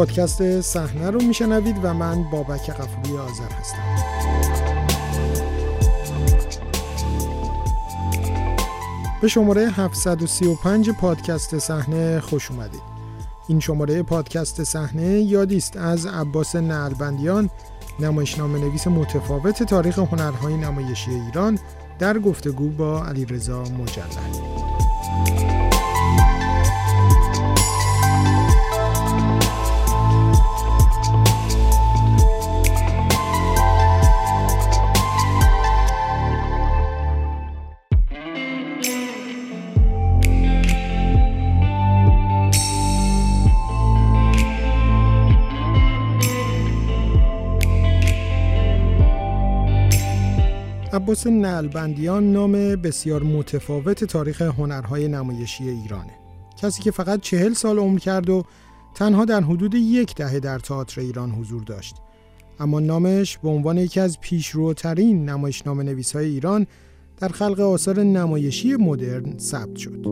پادکست صحنه رو میشنوید و من بابک قفوری آذر هستم. به شماره 735 پادکست صحنه خوش اومدید. این شماره پادکست صحنه یادی است از عباس نعلبندیان نمایشنامه نویس متفاوت تاریخ هنرهای نمایشی ایران در گفتگو با علیرضا مجلل. عباس نلبندیان نام بسیار متفاوت تاریخ هنرهای نمایشی ایرانه کسی که فقط چهل سال عمر کرد و تنها در حدود یک دهه در تئاتر ایران حضور داشت اما نامش به عنوان یکی از پیشروترین نمایشنامه نویس های ایران در خلق آثار نمایشی مدرن ثبت شد.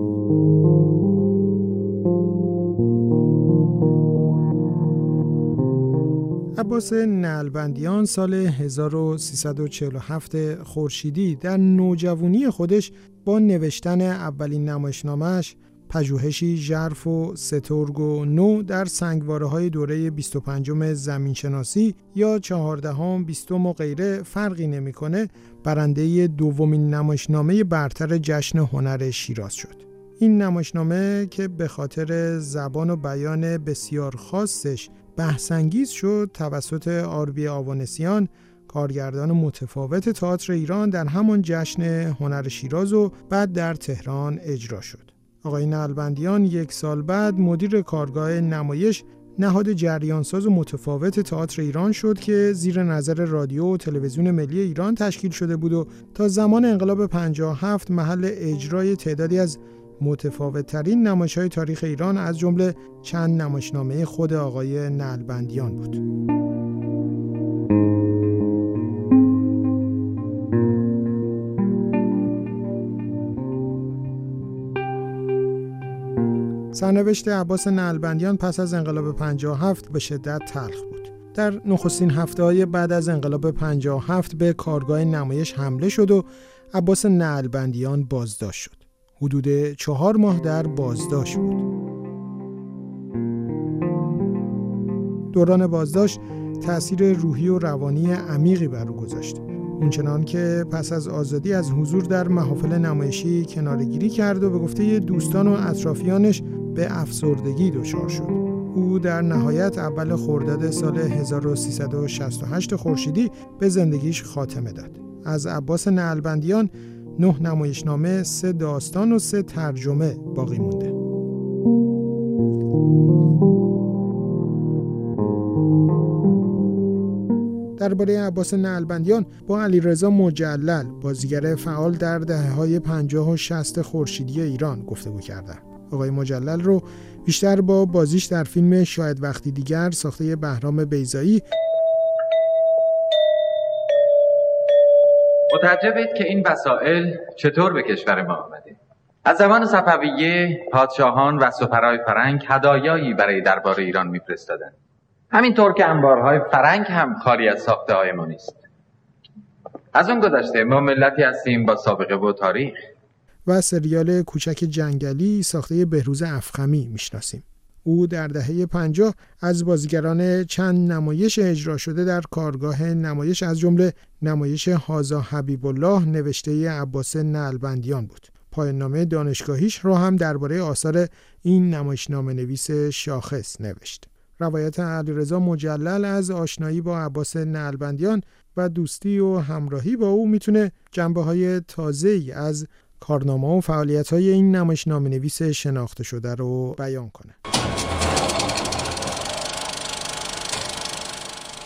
عباس نلبندیان سال 1347 خورشیدی در نوجوانی خودش با نوشتن اولین نمایشنامهش پژوهشی ژرف و سترگ و نو در سنگواره های دوره 25 زمینشناسی یا 14 هم 20 و غیره فرقی نمی‌کنه برنده دومین نمایشنامه برتر جشن هنر شیراز شد. این نمایشنامه که به خاطر زبان و بیان بسیار خاصش بحثانگیز شد توسط آربی آوانسیان کارگردان متفاوت تئاتر ایران در همان جشن هنر شیراز و بعد در تهران اجرا شد. آقای نلبندیان یک سال بعد مدیر کارگاه نمایش نهاد جریانساز و متفاوت تئاتر ایران شد که زیر نظر رادیو و تلویزیون ملی ایران تشکیل شده بود و تا زمان انقلاب 57 محل اجرای تعدادی از متفاوت ترین نمایش های تاریخ ایران از جمله چند نمایشنامه خود آقای نلبندیان بود. سرنوشت عباس نلبندیان پس از انقلاب 57 به شدت تلخ بود. در نخستین هفته های بعد از انقلاب 57 به کارگاه نمایش حمله شد و عباس نلبندیان بازداشت شد. حدود چهار ماه در بازداشت بود. دوران بازداشت تأثیر روحی و روانی عمیقی بر او گذاشت. اونچنان که پس از آزادی از حضور در محافل نمایشی کنارگیری کرد و به گفته دوستان و اطرافیانش به افسردگی دچار شد. او در نهایت اول خرداد سال 1368 خورشیدی به زندگیش خاتمه داد. از عباس نعلبندیان نه نمایشنامه، سه داستان و سه ترجمه باقی مونده. درباره عباس نعلبندیان با علیرضا مجلل بازیگر فعال در دهه های 50 و 60 خورشیدی ایران گفتگو کردم. آقای مجلل رو بیشتر با بازیش در فیلم شاید وقتی دیگر ساخته بهرام بیزایی متعجبید که این وسایل چطور به کشور ما آمده. از زمان صفویه پادشاهان و سفرهای فرنگ هدایایی برای دربار ایران میفرستادند. همینطور که انبارهای فرنگ هم خالی از ساخته های ما نیست. از اون گذشته ما ملتی هستیم با سابقه و تاریخ. و سریال کوچک جنگلی ساخته بهروز افخمی می‌شناسیم. او در دهه 50 از بازیگران چند نمایش اجرا شده در کارگاه نمایش از جمله نمایش هازا حبیب الله نوشته عباس نلبندیان بود. پایان نامه دانشگاهیش را هم درباره آثار این نمایشنامه نویس شاخص نوشت. روایت علیرضا مجلل از آشنایی با عباس نلبندیان و دوستی و همراهی با او می‌تونه جنبه های تازه ای از کارنامه و فعالیت های این نمایشنامه نویس شناخته شده رو بیان کنه.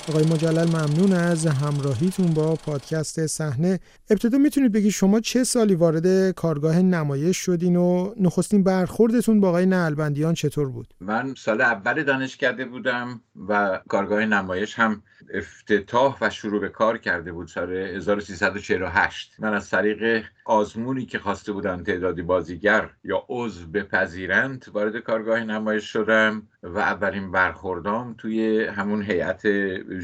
آقای مجلل ممنون از همراهیتون با پادکست صحنه. ابتدا می‌تونید بگید شما چه سالی وارد کارگاه نمایش شدین و نخستین برخوردتون با آقای نلبندیان چطور بود؟ من سال اول دانشکده بودم و کارگاه نمایش هم افتتاح و شروع به کار کرده بود سال 1348 من از طریق آزمونی که خواسته بودن تعدادی بازیگر یا عضو بپذیرند وارد کارگاه نمایش شدم. و اولین برخوردام توی همون هیئت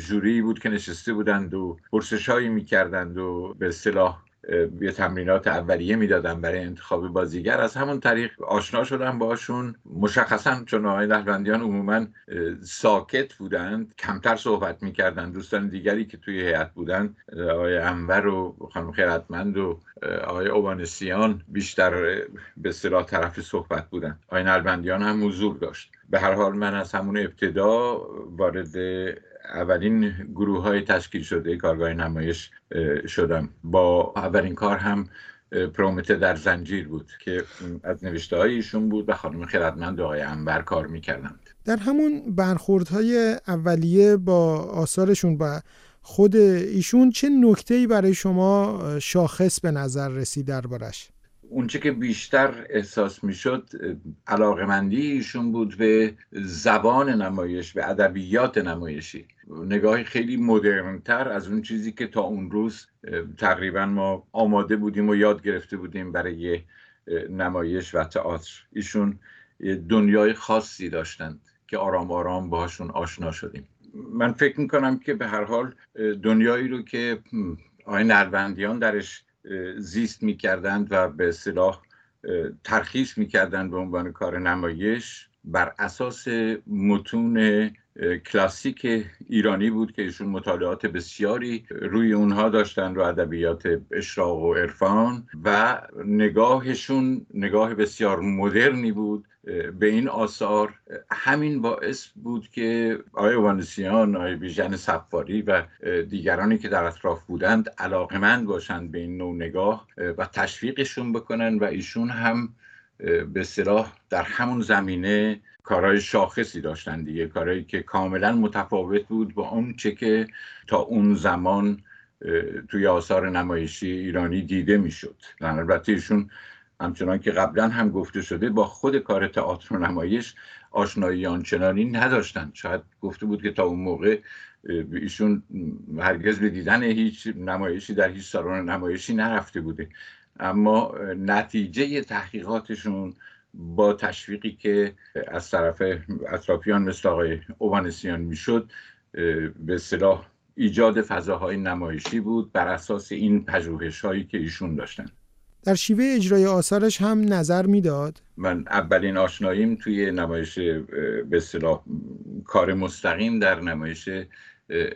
جوری بود که نشسته بودند و پرسش هایی می‌کردند و به اصطلاح یه تمرینات اولیه می‌دادن برای انتخاب بازیگر. از همون طریق آشنا شدم باشون. مشخصا چون آقای نهلوندیان عموما ساکت بودند کمتر صحبت می‌کردن دوستان دیگری که توی هیئت بودن آقای انور و خانم خیرتمند و آقای اوبانسیان بیشتر به اصطلاح طرف صحبت بودن آقای نلبندیان هم حضور داشت. به هر حال من از همون ابتدا وارد اولین گروه های تشکیل شده کارگاه نمایش شدم با اولین کار هم پرومته در زنجیر بود که از نوشته های ایشون بود و خانم خیرتمند آقای انبر کار می‌کردند در همون برخوردهای اولیه با آثارشون و خود ایشون چه نکته برای شما شاخص به نظر رسید دربارش؟ اونچه که بیشتر احساس می‌شد علاقمندی ایشون بود به زبان نمایش به ادبیات نمایشی. نگاهی خیلی مدرنتر از اون چیزی که تا اون روز تقریبا ما آماده بودیم و یاد گرفته بودیم برای نمایش و تئاتر. ایشون دنیای خاصی داشتند که آرام آرام باهاشون آشنا شدیم. من فکر می‌کنم که به هر حال دنیایی رو که آقای نلبندیان درش زیست می‌کردند و به صلاح ترخیص می‌کردند به عنوان کار نمایش بر اساس متون کلاسیک ایرانی بود که ایشون مطالعات بسیاری روی اونها داشتن رو ادبیات اشراق و عرفان و نگاهشون نگاه بسیار مدرنی بود. به این آثار همین باعث بود که آقای وانسیان، آقای بیژن صفاری و دیگرانی که در اطراف بودند علاقمند باشند به این نوع نگاه و تشویقشون بکنن و ایشون هم به صلاح در همون زمینه کارهای شاخصی داشتن دیگه کارهایی که کاملا متفاوت بود با اون چه که تا اون زمان توی آثار نمایشی ایرانی دیده می‌شد. البته ایشون همچنان که قبلا هم گفته شده با خود کار تئاتر و نمایش آشنایی آنچنانی نداشتن. شاید گفته بود که تا اون موقع ایشون هرگز به دیدن هیچ نمایشی در هیچ سالن نمایشی نرفته بوده. اما نتیجه تحقیقاتشون با تشویقی که از طرف اطرافیان مثل آقای اوانسیان می‌شد به صلاح ایجاد فضاهای نمایشی بود بر اساس این پژوهش هایی که ایشون داشتن. در شیوه اجرای آثارش هم نظر می‌داد؟ من اولین آشناییم توی نمایش به صلاح کار مستقیم در نمایش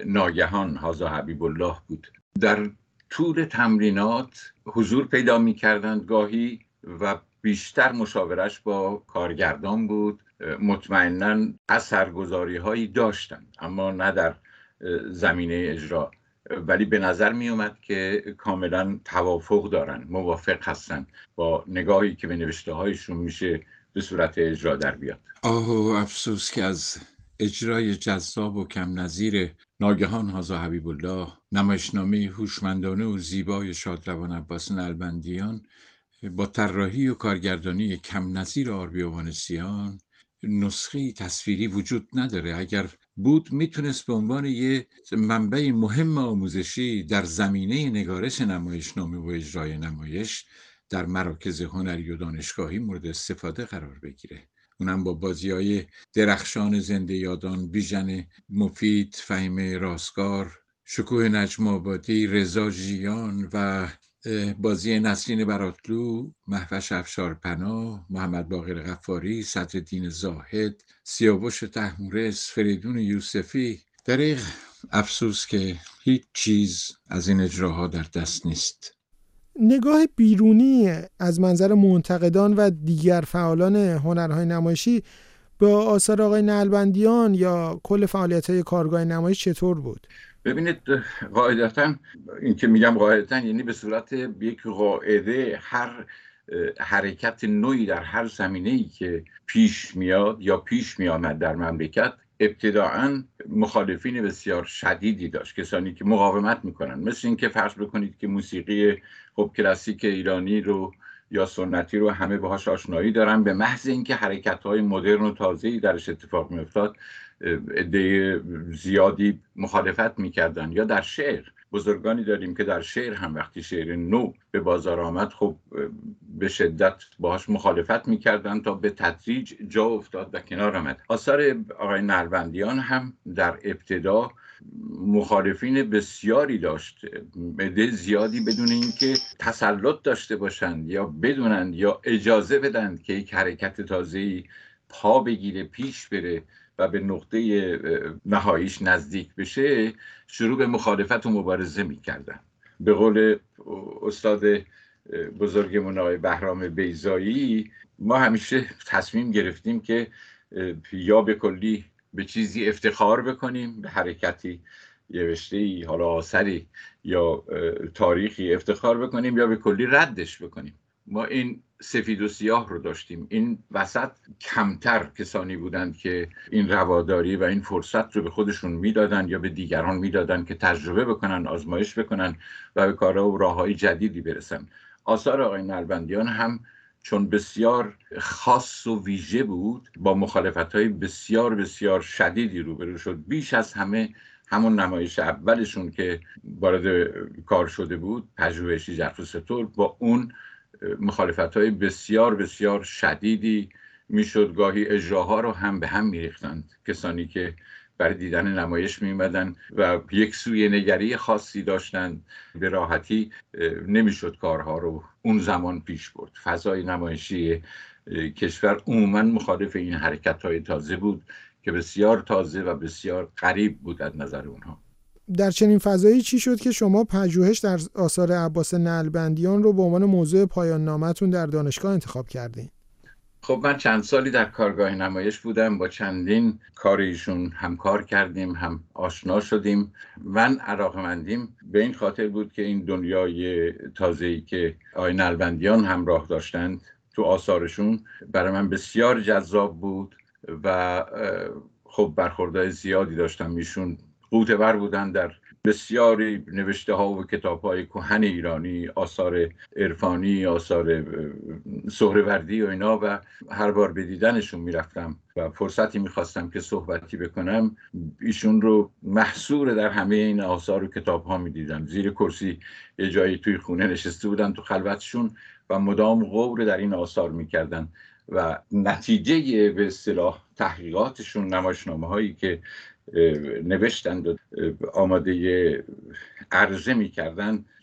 ناگهان هازا حبیب الله بود. در طول تمرینات حضور پیدا می کردند گاهی و بیشتر مشاورش با کارگردان بود. مطمئنا اثرگذاری هایی داشتند اما نه در زمینه اجرا. ولی به نظر می اومد که کاملا توافق دارن موافق هستن با نگاهی که به نوشته هایشون میشه به صورت اجرا در بیاد. آه افسوس که از اجرای جذاب و کم نظیر ناگهان هازا حبیب الله نمایشنامه هوشمندانه و زیبای شادروان عباس نلبندیان با طراحی و کارگردانی کم نظیر آربیوانسیان نسخه تصویری وجود نداره. اگر بود می‌تونست به عنوان یه منبع مهم آموزشی در زمینه نگارش نمایشنامه و اجرای نمایش در مراکز هنری و دانشگاهی مورد استفاده قرار بگیره. اونم با بازی های درخشان زنده یادان بیژن مفید فهیم راستگار شکوه نجم آبادی رضا جیان و بازی نسرین براتلو محوش افشار پناه محمد باقر غفاری دین زاهد سیاوش تحمورس فریدون یوسفی. دریغ افسوس که هیچ چیز از این اجراها در دست نیست. نگاه بیرونی از منظر منتقدان و دیگر فعالان هنرهای نمایشی با آثار آقای نلبندیان یا کل فعالیت های کارگاه نمایش چطور بود؟ ببینید قاعدتا این که میگم قاعدتا یعنی به صورت یک قاعده هر حرکت نوعی در هر زمینه ای که پیش میاد یا پیش میآمد در مملکت ابتداعا مخالفین بسیار شدیدی داشت کسانی که مقاومت می‌کنن. مثل اینکه فرض بکنید که موسیقی خب کلاسیک ایرانی رو یا سنتی رو همه باهاش آشنایی دارن. به محض اینکه حرکت های مدرن و تازه‌ای درش اتفاق میافتاد عده زیادی مخالفت می‌کردن. یا در شعر بزرگانی داریم که در شعر هم وقتی شعر نو به بازار آمد خب به شدت باهاش مخالفت می‌کردن تا به تدریج جا افتاد و کنار آمد. آثار آقای نربندیان هم در ابتدا مخالفین بسیاری داشت مده زیادی بدون اینکه تسلط داشته باشند یا بدونند یا اجازه بدند که یک حرکت تازه‌ای پا بگیره پیش بره. و به نقطه نهاییش نزدیک بشه شروع به مخالفت و مبارزه می‌کردن. به قول استاد بزرگمون آقای بهرام بیزایی ما همیشه تصمیم گرفتیم که یا به کلی به چیزی افتخار بکنیم به حرکتی یه حالا آثری یا تاریخی افتخار بکنیم یا به کلی ردش بکنیم. ما این سفید و سیاه رو داشتیم. این وسط کمتر کسانی بودند که این رواداری و این فرصت رو به خودشون می‌دادن یا به دیگران می‌دادن که تجربه بکنن آزمایش بکنن و به کارها و راه های جدیدی برسن. آثار آقای نلبندیان هم چون بسیار خاص و ویژه بود با مخالفت های بسیار بسیار شدیدی روبرو شد. بیش از همه همون نمایش اولشون که وارد کار شده بود پژوهشی ستور با اون مخالفت های بسیار بسیار شدیدی می‌شد. گاهی اجراها رو هم به هم میریختند کسانی که برای دیدن نمایش میمدن و یک سوی نگری خاصی داشتند به راحتی نمی‌شد کارها رو اون زمان پیش برد. فضای نمایشی کشور عموما مخالف این حرکت های تازه بود که بسیار تازه و بسیار قریب بود از نظر اونها. در چنین فضایی چی شد که شما پژوهش در آثار عباس نلبندیان رو به عنوان موضوع پایان نامتون در دانشگاه انتخاب کردین؟ خب من چند سالی در کارگاه نمایش بودم. با چندین کار ایشون همکار کردیم هم آشنا شدیم من مندیم به این خاطر بود که این دنیای تازه‌ای که آقای نلبندیان همراه داشتند تو آثارشون برای من بسیار جذاب بود و خب برخوردهای زیادی داشتم. ایشون قوتور بودن در بسیاری نوشته ها و کتاب های کهن ایرانی آثار عرفانی آثار سهروردی و اینا و هر بار به دیدنشون می‌رفتم و فرصتی می‌خواستم که صحبتی بکنم ایشون رو محصور در همه این آثار و کتاب ها می‌دیدم. زیر کرسی یه جایی توی خونه نشسته بودن تو خلوتشون و مدام غور در این آثار می‌کردن. و نتیجه به اصطلاح تحقیقاتشون نمایشنامه هایی که نوشتند و آماده عرضه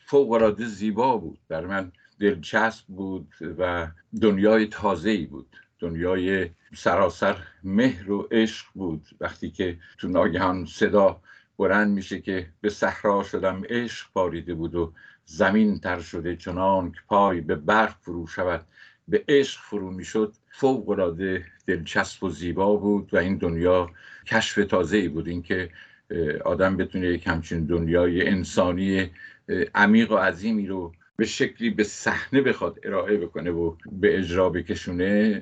فوق العاده زیبا بود. بر من دلچسب بود و دنیای تازه ای بود. دنیای سراسر مهر و عشق بود. وقتی که تو ناگهان صدا بلند میشه که به صحرا شدم عشق باریده بود و زمین تر شده چنان که پای به برق فرو شود به عشق فرو می‌شد فوق العاده دلچسب و زیبا بود و این دنیا کشف تازه ای بود. اینکه آدم بتونه یک همچین دنیای انسانی عمیق و عظیمی رو به شکلی به صحنه بخواد ارائه بکنه و به اجرا بکشونه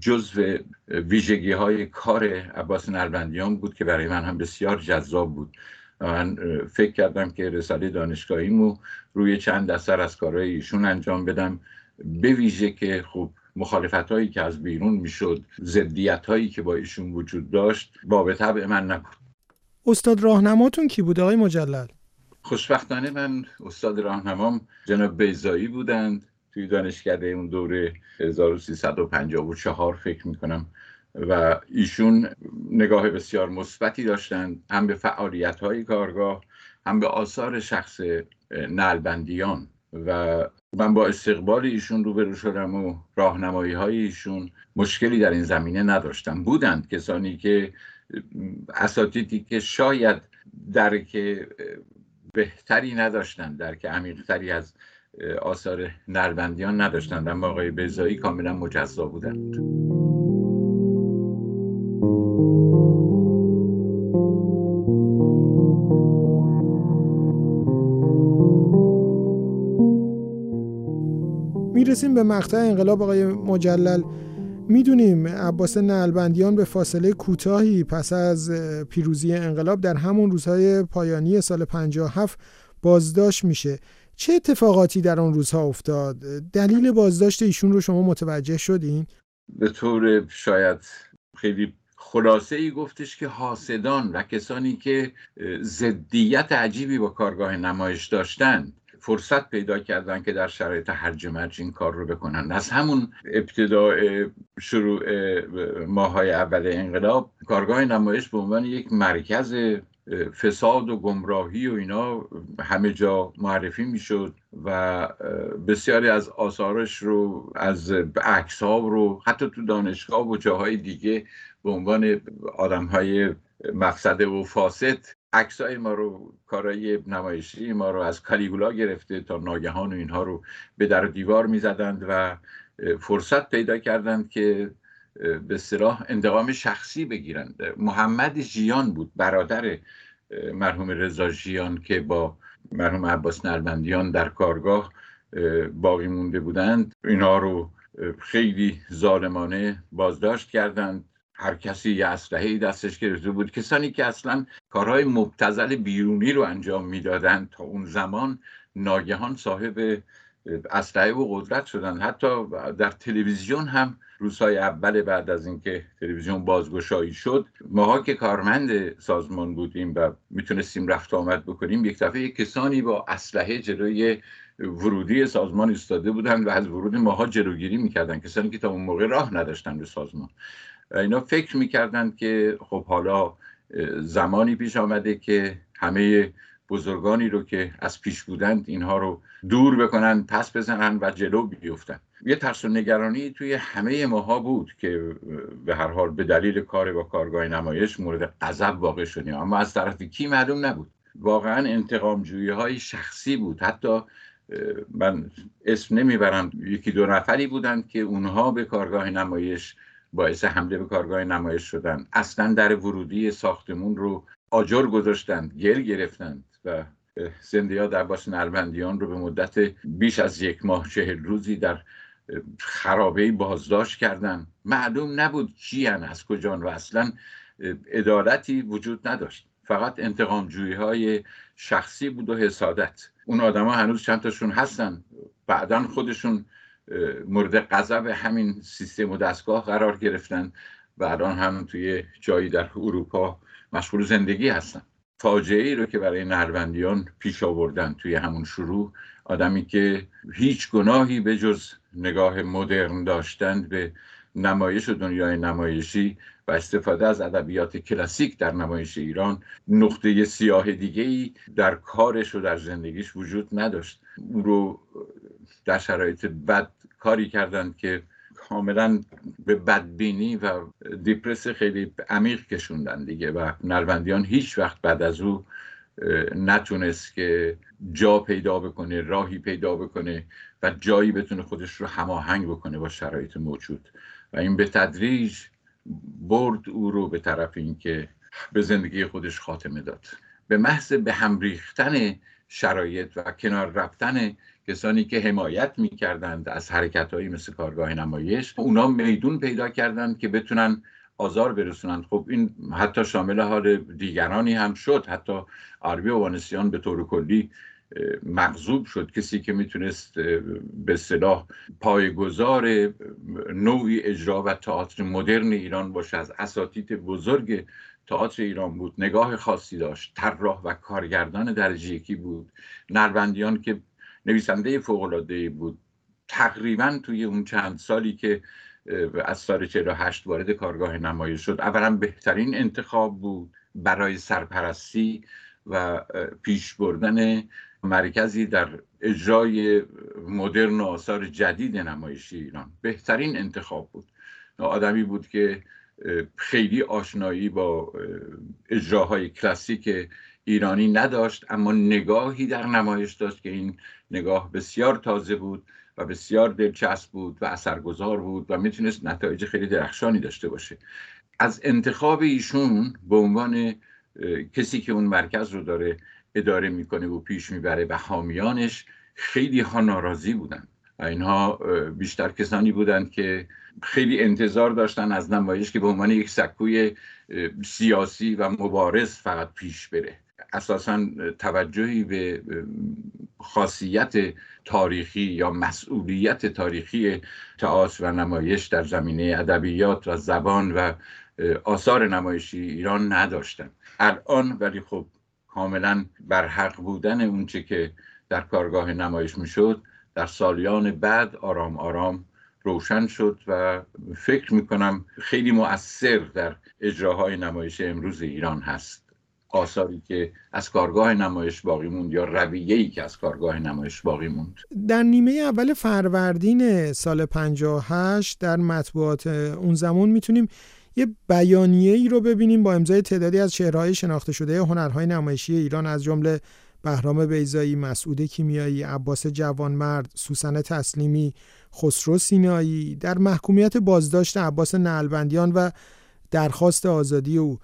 جزو ویژگی های کار عباس نربندیان بود که برای من هم بسیار جذاب بود. من فکر کردم که رساله دانشگاهیمو روی چند اثر از کارهای ایشون انجام بدم به ویژه که خب مخالفت هایی که از بیرون می‌شد زدیت هایی که با ایشون وجود داشت با طبع من نبود. استاد راهنماتون کی بود آقای مجلل؟ خوشبختانه من استاد راهنمام جناب بیزایی بودند توی دانشکده اون دوره 1354 فکر می‌کنم. و ایشون نگاه بسیار مثبتی داشتند هم به فعالیت های کارگاه هم به آثار شخص نلبندیان. و من با استقبال ایشون روبرو شدم و راهنمایی های ایشون مشکلی در این زمینه نداشتم. بودند کسانی که اساتیدی که شاید درک بهتری نداشتند درک عمیقتری از آثار نربندیان نداشتند اما آقای بزایی کاملا مجزا بودند. می‌رسیم به مقطع انقلاب آقای مجلل. می‌دونیم عباس نلبندیان به فاصله کوتاهی پس از پیروزی انقلاب در همون روزهای پایانی سال 57 بازداشت میشه. چه اتفاقاتی در آن روزها افتاد؟ دلیل بازداشت ایشون رو شما متوجه شدین؟ به طور شاید خیلی خلاصه ای گفتش که حاسدان و کسانی که زدیت عجیبی با کارگاه نمایش داشتند فرصت پیدا کردن که در شرایط هرج مرج این کار رو بکنن. از همون ابتداع شروع ماهای اول انقلاب کارگاه نمایش به عنوان یک مرکز فساد و گمراهی و اینا همه جا معرفی می‌شد و بسیاری از آثارش رو از عکس رو حتی تو دانشگاه و جاهای دیگه به عنوان آدم های مقصد و فاسد عکسای ما رو کارای نمایشی ما رو از کالیگولا گرفته تا ناگهان و اینها رو به در دیوار می‌زدند و فرصت پیدا کردند که به صلاح انتقام شخصی بگیرند. محمد جیان بود برادر مرحوم رضا جیان که با مرحوم عباس نلبندیان در کارگاه باقی مونده بودند. اینها رو خیلی ظالمانه بازداشت کردند. هر کسی یه اسلحه دستش گرفته بود. کسانی که اصلا کارهای مبتزل بیرونی رو انجام می‌دادند تا اون زمان ناگهان صاحب اسلحه و قدرت شدن. حتی در تلویزیون هم روزهای اول بعد از اینکه تلویزیون بازگشایی شد ماها که کارمند سازمان بودیم و می‌تونستیم رفت آمد بکنیم یک دفعه کسانی با اسلحه جلوی ورودی سازمان ایستاده بودند و از ورود ماها جلوگیری می‌کردن. کسانی که تا اون موقع راه نداشتن به سازمان. اینا فکر می‌کردند که خب حالا زمانی پیش آمده که همه بزرگانی رو که از پیش بودند اینها رو دور بکنن پس بزنن و جلو بیفتن. یه ترس و نگرانی توی همه ماها بود که به هر حال به دلیل کار با کارگاه نمایش مورد غضب واقع شدیم. اما از طرف کی معلوم نبود. واقعا انتقام جویی های شخصی بود. حتی من اسم نمی‌برم. یکی دو نفری بودند که اونها به کارگاه نمایش باعث حمله به کارگاه نمایش شدن. اصلا در ورودی ساختمون رو آجر گذاشتند گل گرفتند و زنده در عباس نلبندیان رو به مدت بیش از یک ماه چهل روزی در خرابه بازداشت کردن. معلوم نبود کیان از کجان و اصلا عدالتی وجود نداشت. فقط انتقام جویی های شخصی بود و حسادت. اون آدما هنوز چند تاشون هستن؟ بعدا خودشون مورد غضب همین سیستم و دستگاه قرار گرفتن و الان هم توی جایی در اروپا مشغول زندگی هستن. فاجعه ای رو که برای نروندیان پیش آوردن توی همون شروع آدمی که هیچ گناهی به جز نگاه مدرن داشتند به نمایش و دنیای نمایشی و استفاده از ادبیات کلاسیک در نمایش ایران نقطه سیاه دیگه ای در کارش و در زندگیش وجود نداشت. او رو در شرایط بد کاری کردند که کاملا به بدبینی و دیپرس خیلی عمیق کشوندن دیگه و نروندیان هیچ وقت بعد از او نتونست که جا پیدا بکنه راهی پیدا بکنه و جایی بتونه خودش رو هماهنگ بکنه با شرایط موجود. و این به تدریج برد او رو به طرف اینکه به زندگی خودش خاتمه داد. به محض به هم ریختن شرایط و کنار رفتن کسانی که حمایت می‌کردند از حرکت هایی مثل کارگاه نمایش اونا میدون پیدا کردند که بتونن آزار برسونند. خب این حتی شامل حال دیگرانی هم شد. حتی عربی وانسیان به طور کلی مغضوب شد. کسی که می‌تونست به صلاح پایگذار نوعی اجرا و تئاتر مدرن ایران باشه از اساتید بزرگ تئاتر ایران بود. نگاه خاصی داشت. طراح و کارگردان درجه یکی بود. نروندیان که نویسنده فوق‌العاده بود. تقریبا توی اون چند سالی که از سال 48 وارد کارگاه نمایش شد اولا بهترین انتخاب بود برای سرپرستی و پیش بردن مرکزی در اجرای مدرن و آثار جدید نمایشی ایران. بهترین انتخاب بود. آدمی بود که خیلی آشنایی با اجراهای کلاسیک ایرانی نداشت اما نگاهی در نمایش داشت که این نگاه بسیار تازه بود و بسیار دلچسب بود و اثرگذار بود و می‌تونست نتایج خیلی درخشانی داشته باشه. از انتخاب ایشون به عنوان کسی که اون مرکز رو داره اداره می‌کنه و پیش می‌بره و حامیانش خیلی ها ناراضی بودن. اینها بیشتر کسانی بودند که خیلی انتظار داشتن از نمایش که به عنوان یک سکوی سیاسی و مبارز فقط پیش بره. اساسا توجهی به خاصیت تاریخی یا مسئولیت تاریخی تئاتر و نمایش در زمینه ادبیات و زبان و آثار نمایشی ایران نداشتن الان ولی خب کاملا برحق بودن اونچه که در کارگاه نمایش می‌شد در سالیان بعد آرام آرام روشن شد و فکر می‌کنم خیلی مؤثر در اجراهای نمایش امروز ایران هست. آثاری که از کارگاه نمایش باقی موند یا رویه‌ای که از کارگاه نمایش باقی موند. در نیمه اول فروردین سال 58 در مطبوعات اون زمان می‌تونیم یه بیانیه ای رو ببینیم با امضای تعدادی از چهرهای شناخته شده هنرهای نمایشی ایران از جمله بهرام بیزایی، مسعود کیمیایی، عباس جوانمرد، سوسن تسلیمی، خسرو سینایی در محکومیت بازداشت عباس نلبندیان و درخواست آزادی او.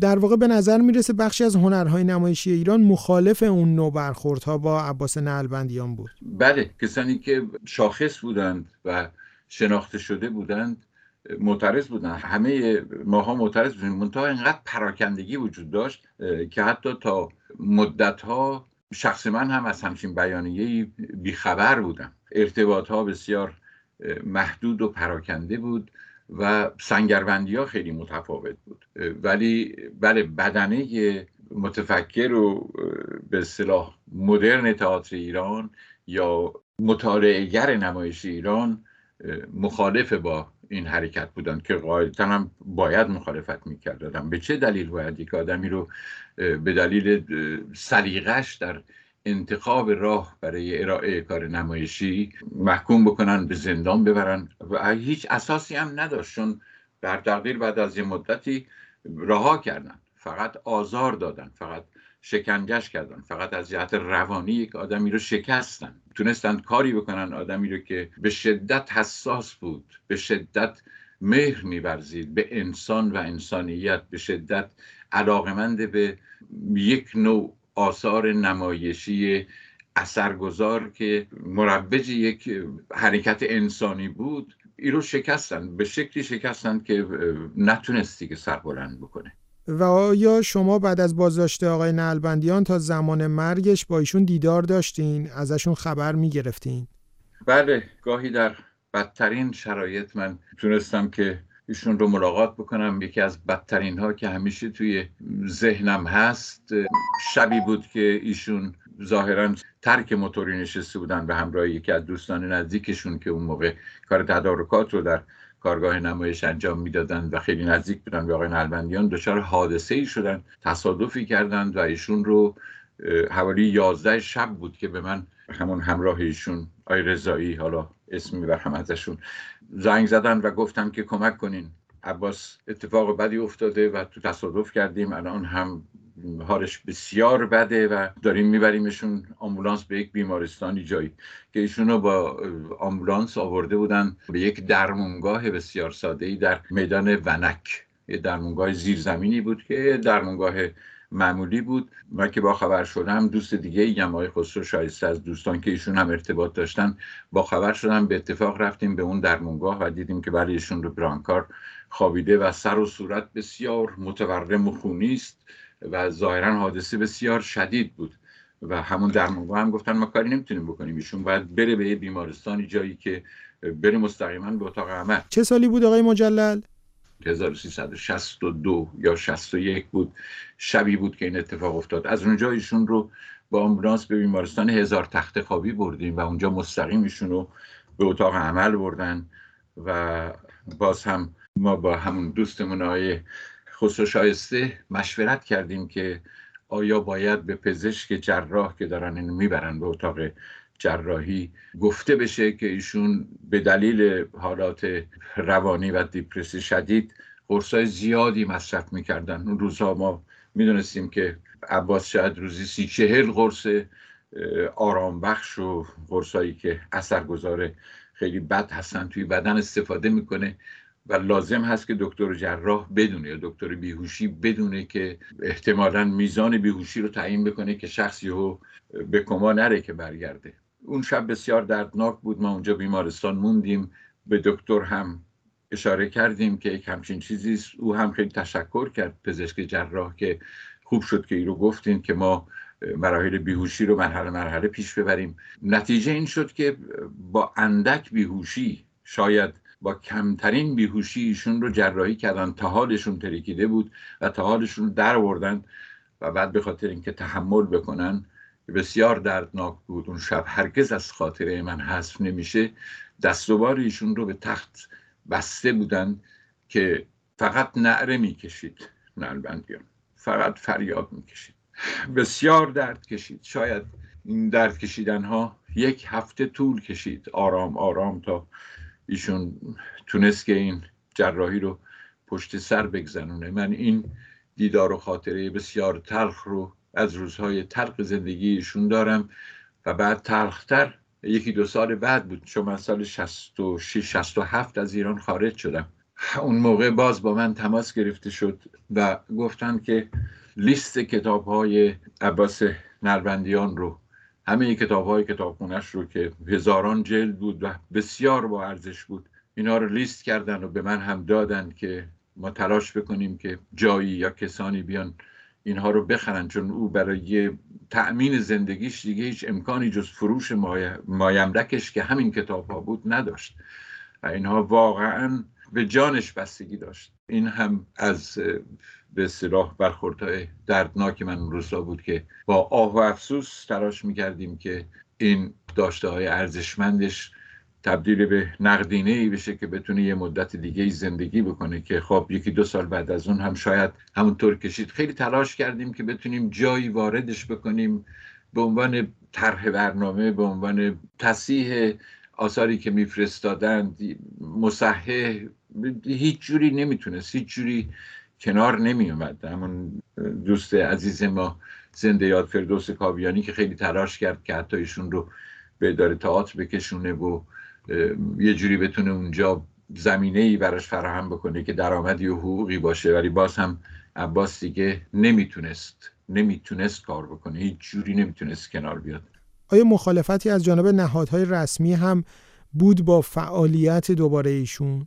در واقع به نظر می‌رسه بخشی از هنرهای نمایشی ایران مخالف اون نوع برخوردها با عباس نلبندیان بود. بله کسانی که شاخص بودند و شناخته شده بودند معترض بودن همه ماها معترض بودیم. منتها اینقدر پراکندگی وجود داشت که حتی تا مدت ها شخص من هم از همچین بیانیه بیخبر بودم. ارتباط ها بسیار محدود و پراکنده بود. و سنگربندی ها خیلی متفاوت بود. ولی بله بدنه متفکر و به اصطلاح مدرن تئاتر ایران یا مطالعهگر نمایش ایران مخالف با این حرکت بودن که قاعدتا هم باید مخالفت می‌کردن. به چه دلیل باید یک آدمی رو به دلیل سلیقش در انتخاب راه برای ارائه کار نمایشی محکوم بکنن به زندان ببرن و هیچ اساسی هم نداشت چون در تقدیر بعد از یه مدتی رها کردن. فقط آزار دادن فقط شکنجش کردن فقط از جهت روانی یک آدمی رو شکستن. تونستن کاری بکنن آدمی رو که به شدت حساس بود به شدت مهر میورزید به انسان و انسانیت به شدت علاقمند به یک نوع آثار نمایشی اثرگذار که مربج یک حرکت انسانی بود ای رو شکستن به شکلی شکستن که نتونستی که سربلند بکنه و آیا شما بعد از بازداشت آقای نلبندیان تا زمان مرگش با ایشون دیدار داشتین ازشون خبر می گرفتین؟ بله گاهی در بدترین شرایط من تونستم که ایشون رو ملاقات بکنم. یکی از بدترین ها که همیشه توی ذهنم هست شبی بود که ایشون ظاهرا ترک موتوری نشسته بودن به همراه یکی از دوستان نزدیکشون که اون موقع کار تدارکات رو در کارگاه نمایش انجام می‌دادند و خیلی نزدیک بودن به آقای نلبندیان دچار حادثه ای شدن تصادفی کردند و ایشون رو حوالی یازده شب بود که به من همون همراه ایشون آی رضایی حالا اسم می‌برم ازشون زنگ زدن و گفتم که کمک کنین. عباس اتفاق بدی افتاده و تو تصادف کردیم. الان هم حالش بسیار بده و داریم میبریمشون آمبولانس به یک بیمارستانی جایی که ایشون رو با آمبولانس آورده بودن به یک درمونگاه بسیار ساده ای در میدان ونک. یه درمونگاه زیرزمینی بود که درمونگاه معمولی بود. و که با خبر شدم دوست دیگه ای آقای خسرو شایسته از دوستان که ایشون هم ارتباط داشتن با خبر شدم به اتفاق رفتیم به اون درمونگاه و دیدیم که برای ایشون رو برانکار خوابیده و سر و صورت بسیار متورم و خونی است و ظاهرا حادثه بسیار شدید بود. و همون درمانگاه هم گفتن ما کاری نمی‌تونیم بکنیم ایشون باید بره به بیمارستانی جایی که بره مستقیما به اتاق عمل. چه سالی بود آقای مجلل؟ 1362 یا 61 بود. شبی بود که این اتفاق افتاد. از اونجا ایشون رو با آمبولانس به بیمارستان هزار تخت خوابی بردیم و اونجا مستقیم ایشون رو به اتاق عمل بردن و باز هم ما با همون دوستمون آقای خسرو شایسته مشورت کردیم که آیا باید به پزشک جراح که دارن اینو می‌برن به اتاق جراحی گفته بشه که ایشون به دلیل حالات روانی و دیپرسی شدید قرصای زیادی مصرف می‌کردن. اون روزها ما می‌دونستیم که عباس شاید روزی سی چهل قرص آرام بخش و قرصایی که اثرگذار خیلی بد هستن توی بدن استفاده می‌کنه و لازم هست که دکتر جراح بدونه یا دکتر بیهوشی بدونه که احتمالا میزان بیهوشی رو تعیین بکنه که شخصی رو به کما نره که برگرده. اون شب بسیار دردناک بود. ما اونجا بیمارستان موندیم. به دکتر هم اشاره کردیم که یک همچین چیزی او هم خیلی تشکر کرد پزشک جراح که خوب شد که ای رو گفتین که ما مراحل بیهوشی رو مرحله مرحله پیش ببریم. نتیجه این شد که با اندک بیهوشی شاید با کمترین بیهوشی ایشون رو جراحی کردن. تا حالشون ترکیده بود و تا حالشون در آوردن و بعد به خاطر اینکه تحمل بکنن بسیار دردناک بود. اون شب هرگز از خاطره من حذف نمیشه. دست و ایشون رو به تخت بسته بودن که فقط نعره می‌کشید. نلبندیان فقط فریاد می‌کشید. بسیار درد کشید. شاید این درد کشیدن ها یک هفته طول کشید. آرام آرام تا ایشون تونست که این جراحی رو پشت سر بگذنونه من این دیدار و خاطره بسیار تلخ رو از روزهای زندگی ایشون دارم و بعد تلختر یکی دو سال بعد بود. چون من سال 66 67 از ایران خارج شدم. اون موقع باز با من تماس گرفته شد و گفتن که لیست کتاب های عباس نربندیان رو همه کتاب های کتابخونش رو که هزاران جلد بود و بسیار با ارزش بود اینا رو لیست کردن و به من هم دادن که ما تلاش بکنیم که جایی یا کسانی بیان اینها رو بخرن چون او برای تأمین زندگیش دیگه هیچ امکانی جز فروش مایمرکش که همین کتاب ها بود نداشت. و اینها واقعا به جانش بستگی داشت. این هم از به اصطلاح برخوردهای دردناک من روزا بود که با آه و افسوس تلاش می‌کردیم که این داشته های ارزشمندش تبدیل به نقدینه ای بشه که بتونه یه مدت دیگه زندگی بکنه که خب یکی دو سال بعد از اون هم شاید همونطور کشید. خیلی تلاش کردیم که بتونیم جایی واردش بکنیم به عنوان طرح برنامه به عنوان تصیح آثاری که میفرستادند مصحح. هیچ جوری نمی‌تونست هیچ جوری کنار نمی اومد همون دوست عزیز ما زنده یاد فردوس کاویانی که خیلی تلاش کرد که حتی ایشون رو به اداره تئاتر بکشونه و یه جوری بتونه اونجا زمینه ای براش فراهم بکنه که درآمدی و حقوقی باشه. ولی باز هم عباس دیگه نمی‌تونست نمی‌تونست کار بکنه. هیچ جوری نمی‌تونست کنار بیاد. آیا مخالفتی از جانب نهادهای رسمی هم بود با فعالیت دوباره ایشون؟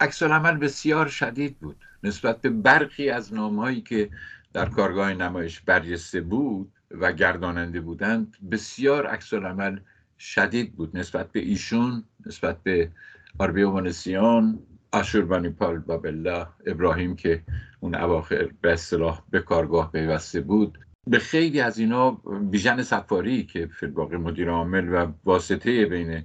عکس عمل بسیار شدید بود. نسبت به برخی از نامهایی که در کارگاه نمایش برجسته بود و گرداننده بودند بسیار عکس عمل شدید بود نسبت به ایشون نسبت به آربی اومانسیان پال بابلا ابراهیم که اون اواخر به اصطلاح به کارگاه پیوسته بود. به خیلی از اینا بیژن سفاری که فیلباقی مدیر عامل و واسطه بین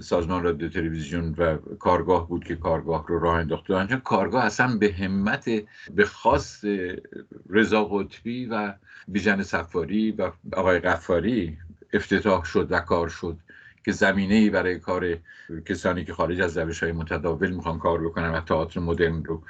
سازمان رادیو تلویزیون و کارگاه بود که کارگاه رو راه انداخته. آنجا کارگاه اصلا به همت به خاص رضا قطبی و بیژن سفاری و آقای قفاری افتتاح شد و کار شد که زمینه ای برای کار کسانی که خارج از روش های متداول می‌خوان کار بکنن و تئاتر مدرن رو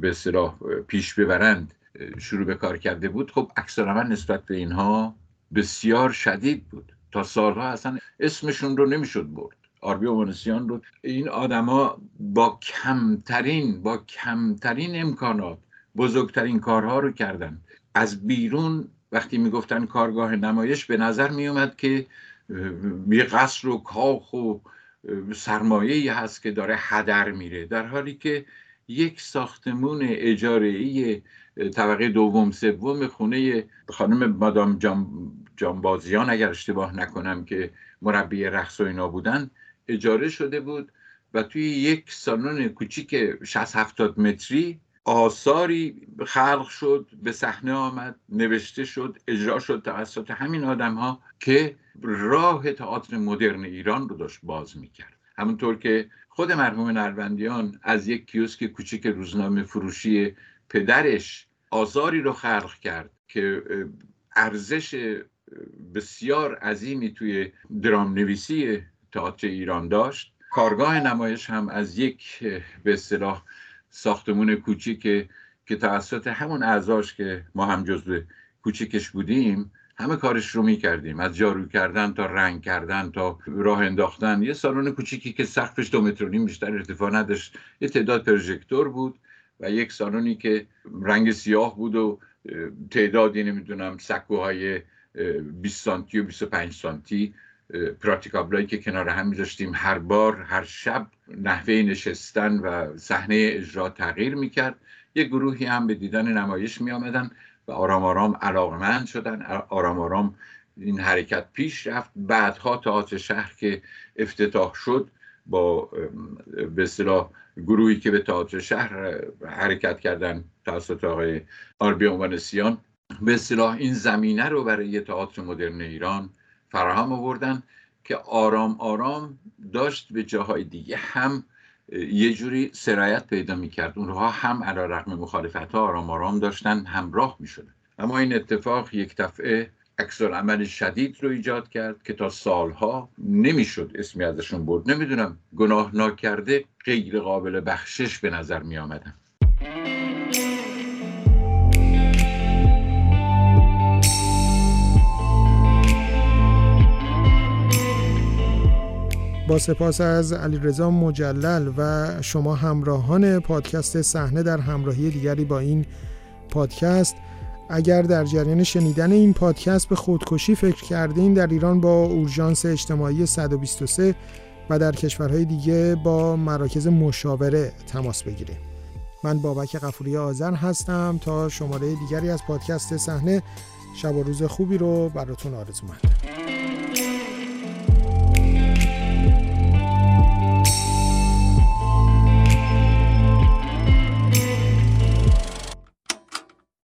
به اصطلاح پیش ببرند شروع به کار کرده بود خب اکثر نسبت به اینها بسیار شدید بود. تا سالها اصلا اسمشون رو نمی‌شد برد. آربی اوانسیان رو این آدما با کمترین با کمترین امکانات بزرگترین کارها رو کردن. از بیرون وقتی می‌گفتن کارگاه نمایش به نظر میومد که یه قصر و کاخ و سرمایه هست که داره هدر میره. در حالی که یک ساختمون اجاره ای طبقه دوم سوم خونه خانم مادام جانبازیان اگر اشتباه نکنم که مربی رقص و اینا بودن اجاره شده بود و توی یک سالن کوچیک 60 70 متری آثاری خلق شد به صحنه آمد نوشته شد اجرا شد توسط همین آدم ها که راه تئاتر مدرن ایران رو داشت باز می‌کرد. همونطور که خود مرحوم نروندیان از یک کیوسک کوچیک روزنامه فروشی پدرش آثاری رو خلق کرد که ارزش بسیار عظیمی توی درام نویسی تئاتر ایران داشت. کارگاه نمایش هم از یک به اصطلاح ساختمون کوچیک که توسط همون اعضاش که ما هم جزو کوچیکش بودیم همه کارش رو می‌کردیم. از جارو کردن تا رنگ کردن تا راه انداختن. یه سالن کوچیکی که سقفش دو متر نیم بیشتر ارتفاع نداشت. یه تعداد پروژکتور بود و یک سالنی که رنگ سیاه بود و تعدادی نمی‌دونم سکوهای 20 سانتی و 25 سانتی پراتیکابلایی که کنار هم میذاشتیم هر بار هر شب نحوه نشستن و صحنه اجرا تغییر می‌کرد. یه گروهی هم به دیدن نمایش می آمدن و آرام آرام علاقمند شدن. آرام آرام این حرکت پیش رفت. بعدها تئاتر شهر که افتتاح شد با به اصطلاح گروهی که به تئاتر شهر حرکت کردن توسط آقای آربی عنوان به اصطلاح این زمینه رو برای تئاتر مدرن ایران فراهم آوردن که آرام آرام داشت به جاهای دیگه. هم یه جوری سرایت پیدا می‌کرد. اونها هم علا رقم مخالفت ها آرام آرام داشتن همراه می‌شدن. اما این اتفاق یک دفعه عکس عمل شدید رو ایجاد کرد که تا سالها نمی‌شد اسمی ازشون برد. نمی‌دونم گناه ناکرده غیر قابل بخشش به نظر می آمدن با سپاس از علیرضا مجلل و شما همراهان پادکست صحنه در همراهی دیگری با این پادکست. اگر در جریان شنیدن این پادکست به خودکشی فکر کردین در ایران با اورژانس اجتماعی 123 و در کشورهای دیگه با مراکز مشاوره تماس بگیرید من بابک قفوری آذر هستم تا شماره دیگری از پادکست صحنه. شب و روز خوبی رو براتون آرزو مندم